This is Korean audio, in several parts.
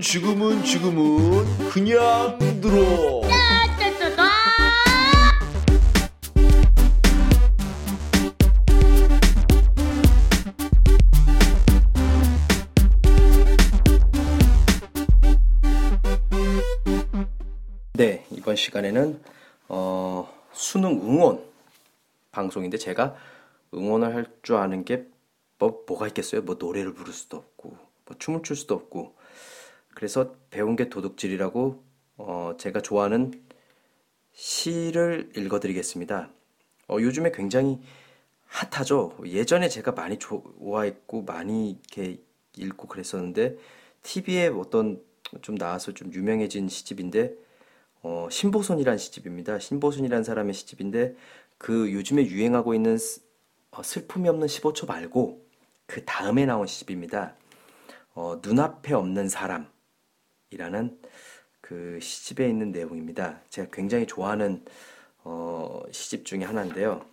지금은 지금은 지금은 그냥 들어. 네, 이번 시간에는 어, 수능 응원 방송인데 제가 응원을 할 줄 아는 게 뭐, 뭐가 있겠어요? 뭐 노래를 부를 수도 없고 뭐 춤을 출 수도 없고 그래서 배운 게 도둑질이라고 어, 제가 좋아하는 시를 읽어드리겠습니다. 어, 요즘에 굉장히 핫하죠. 예전에 제가 많이 좋아했고 많이 이렇게 읽고 그랬었는데 TV에 어떤 좀 나와서 좀 유명해진 시집인데 어, 신보선이란 시집입니다. 신보선이란 사람의 시집인데 그 요즘에 유행하고 있는 스, 어, 슬픔이 없는 15초 말고 그 다음에 나온 시집입니다. 어, 눈앞에 없는 사람 이라는 그 시집에 있는 내용입니다. 제가 굉장히 좋아하는 어, 시집 중에 하나인데요.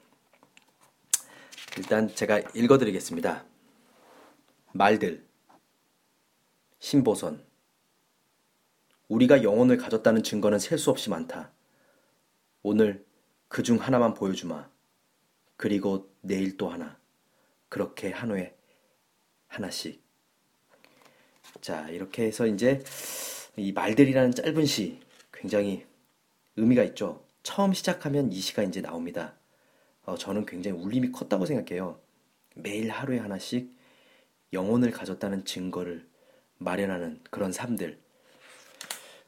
일단 제가 읽어드리겠습니다. 말들 신보선 우리가 영혼을 가졌다는 증거는 셀 수 없이 많다. 오늘 그 중 하나만 보여주마. 그리고 내일 또 하나. 그렇게 한 후에 하나씩. 자, 이렇게 해서 이제 이 말들이라는 짧은 시 굉장히 의미가 있죠. 처음 시작하면 이 시가 이제 나옵니다. 어, 저는 굉장히 울림이 컸다고 생각해요. 매일 하루에 하나씩 영혼을 가졌다는 증거를 마련하는 그런 삶들.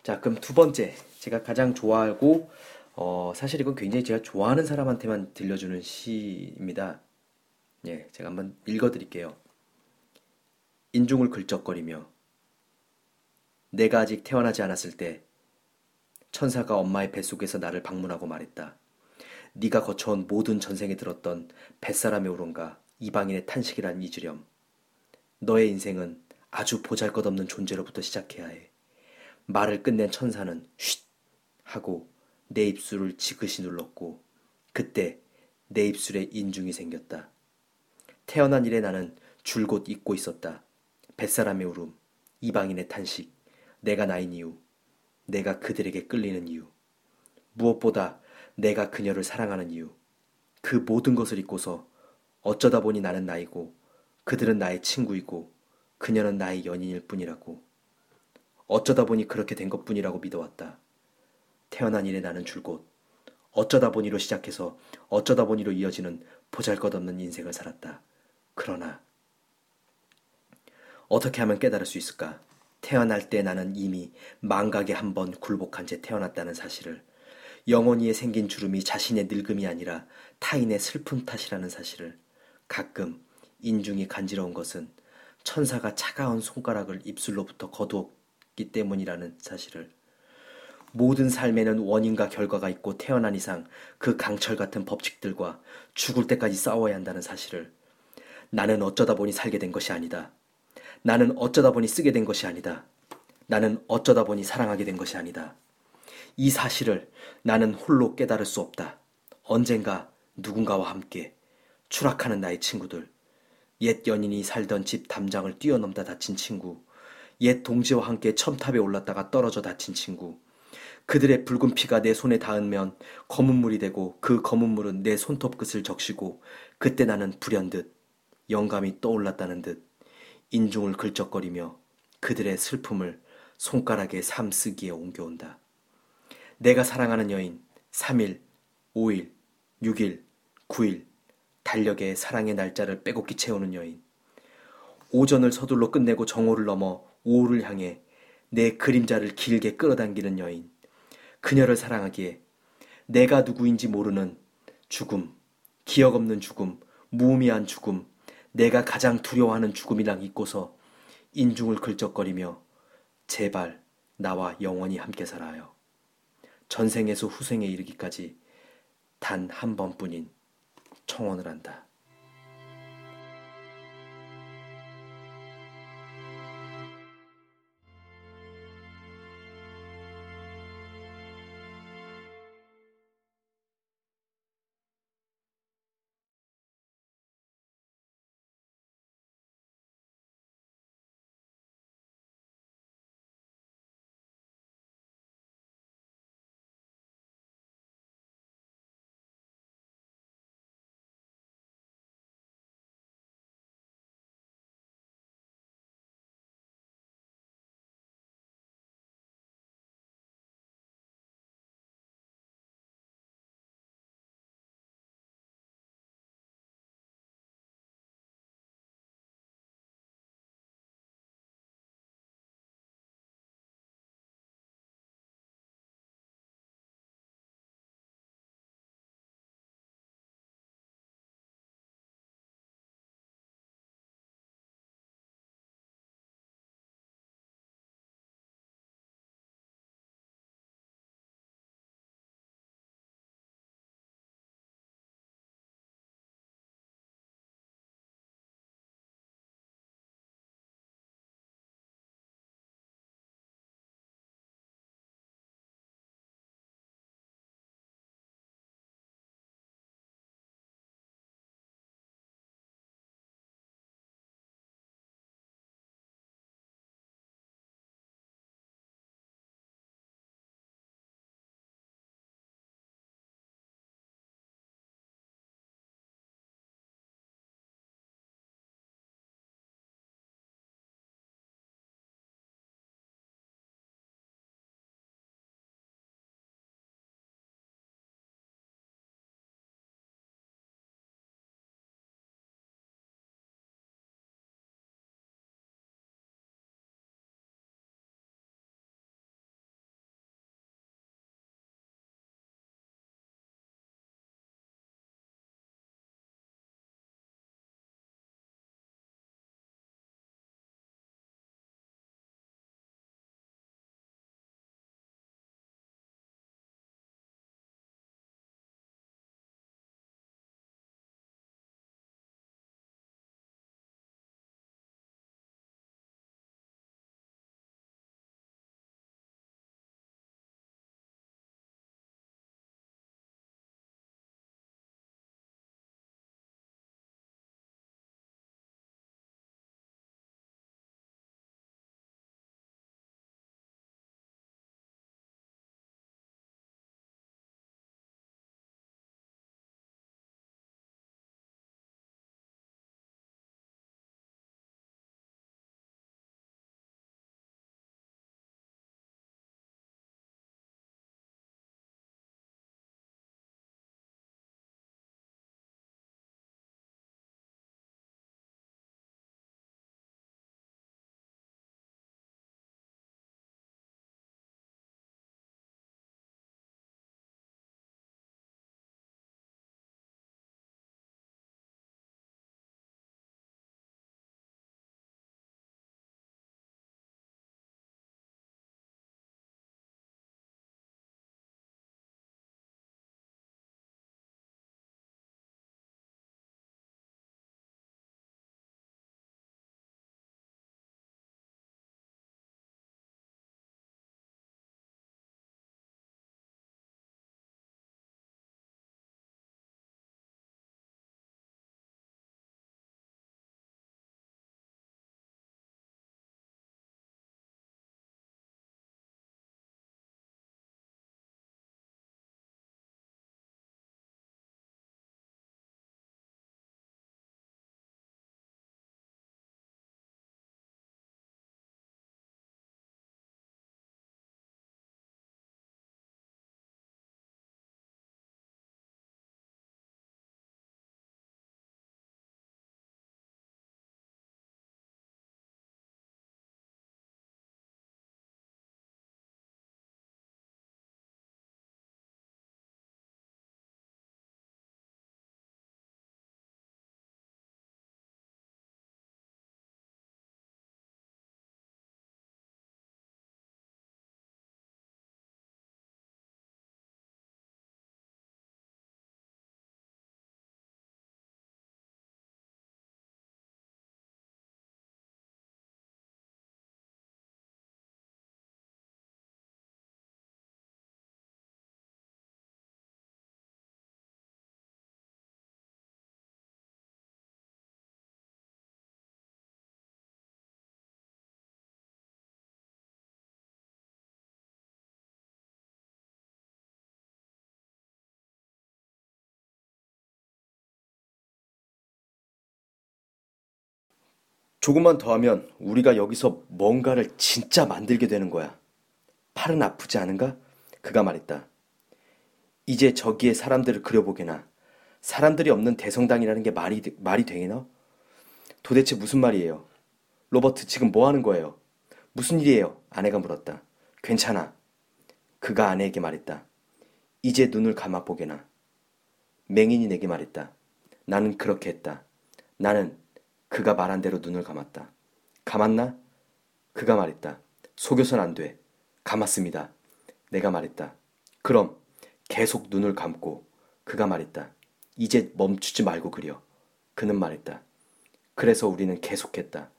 자, 그럼 두 번째. 제가 가장 좋아하고, 어, 사실 이건 굉장히 제가 좋아하는 사람한테만 들려주는 시입니다. 예, 제가 한번 읽어드릴게요. 인중을 긁적거리며, 내가 아직 태어나지 않았을 때, 천사가 엄마의 뱃속에서 나를 방문하고 말했다. 네가 거쳐온 모든 전생에 들었던 뱃사람의 울음과 이방인의 탄식이란 잊으렴. 너의 인생은 아주 보잘것없는 존재로부터 시작해야 해. 말을 끝낸 천사는 쉿 하고 내 입술을 지그시 눌렀고 그때 내 입술에 인중이 생겼다. 태어난 이래 나는 줄곧 잊고 있었다. 뱃사람의 울음, 이방인의 탄식, 내가 나인 이유, 내가 그들에게 끌리는 이유, 무엇보다 내가 그녀를 사랑하는 이유, 그 모든 것을 잊고서 어쩌다 보니 나는 나이고 그들은 나의 친구이고 그녀는 나의 연인일 뿐이라고. 어쩌다 보니 그렇게 된 것 뿐이라고 믿어왔다. 태어난 이래 나는 줄곧 어쩌다 보니로 시작해서 어쩌다 보니로 이어지는 보잘 것 없는 인생을 살았다. 그러나 어떻게 하면 깨달을 수 있을까? 태어날 때 나는 이미 망각에 한 번 굴복한 채 태어났다는 사실을 영원히에 생긴 주름이 자신의 늙음이 아니라 타인의 슬픔 탓이라는 사실을 가끔 인중이 간지러운 것은 천사가 차가운 손가락을 입술로부터 거두었기 때문이라는 사실을 모든 삶에는 원인과 결과가 있고 태어난 이상 그 강철 같은 법칙들과 죽을 때까지 싸워야 한다는 사실을 나는 어쩌다 보니 살게 된 것이 아니다. 나는 어쩌다 보니 쓰게 된 것이 아니다. 나는 어쩌다 보니 사랑하게 된 것이 아니다. 이 사실을 나는 홀로 깨달을 수 없다. 언젠가 누군가와 함께 추락하는 나의 친구들, 옛 연인이 살던 집 담장을 뛰어넘다 다친 친구, 옛 동지와 함께 첨탑에 올랐다가 떨어져 다친 친구, 그들의 붉은 피가 내 손에 닿으면 검은 물이 되고 그 검은 물은 내 손톱 끝을 적시고 그때 나는 불현듯 영감이 떠올랐다는 듯 인중을 긁적거리며 그들의 슬픔을 손가락에 삼쓰기에 옮겨온다. 내가 사랑하는 여인 3일, 5일, 6일, 9일 달력에 사랑의 날짜를 빼곡히 채우는 여인 오전을 서둘러 끝내고 정오를 넘어 오후를 향해 내 그림자를 길게 끌어당기는 여인 그녀를 사랑하기에 내가 누구인지 모르는 죽음, 기억 없는 죽음, 무의미한 죽음, 내가 가장 두려워하는 죽음이랑 잊고서 인중을 긁적거리며 제발 나와 영원히 함께 살아요. 전생에서 후생에 이르기까지 단 한 번뿐인 청원을 한다. 조금만 더 하면 우리가 여기서 뭔가를 진짜 만들게 되는 거야. 팔은 아프지 않은가? 그가 말했다. 이제 저기에 사람들을 그려보게나. 사람들이 없는 대성당이라는 게 말이, 말이 되겠나? 도대체 무슨 말이에요? 로버트, 지금 뭐 하는 거예요? 무슨 일이에요? 아내가 물었다. 괜찮아. 그가 아내에게 말했다. 이제 눈을 감아 보게나. 맹인이 내게 말했다. 나는 그렇게 했다. 나는 그가 말한 대로 눈을 감았다. 감았나? 그가 말했다. 속여선 안 돼. 감았습니다. 내가 말했다. 그럼 계속 눈을 감고 그가 말했다. 이제 멈추지 말고 그려. 그는 말했다. 그래서 우리는 계속했다.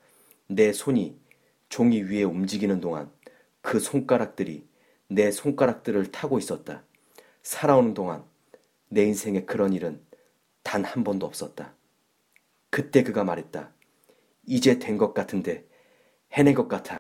내 손이 종이 위에 움직이는 동안 그 손가락들이 내 손가락들을 타고 있었다. 살아오는 동안 내 인생에 그런 일은 단 한 번도 없었다. 그때 그가 말했다. 이제 된 것 같은데 해낸 것 같아.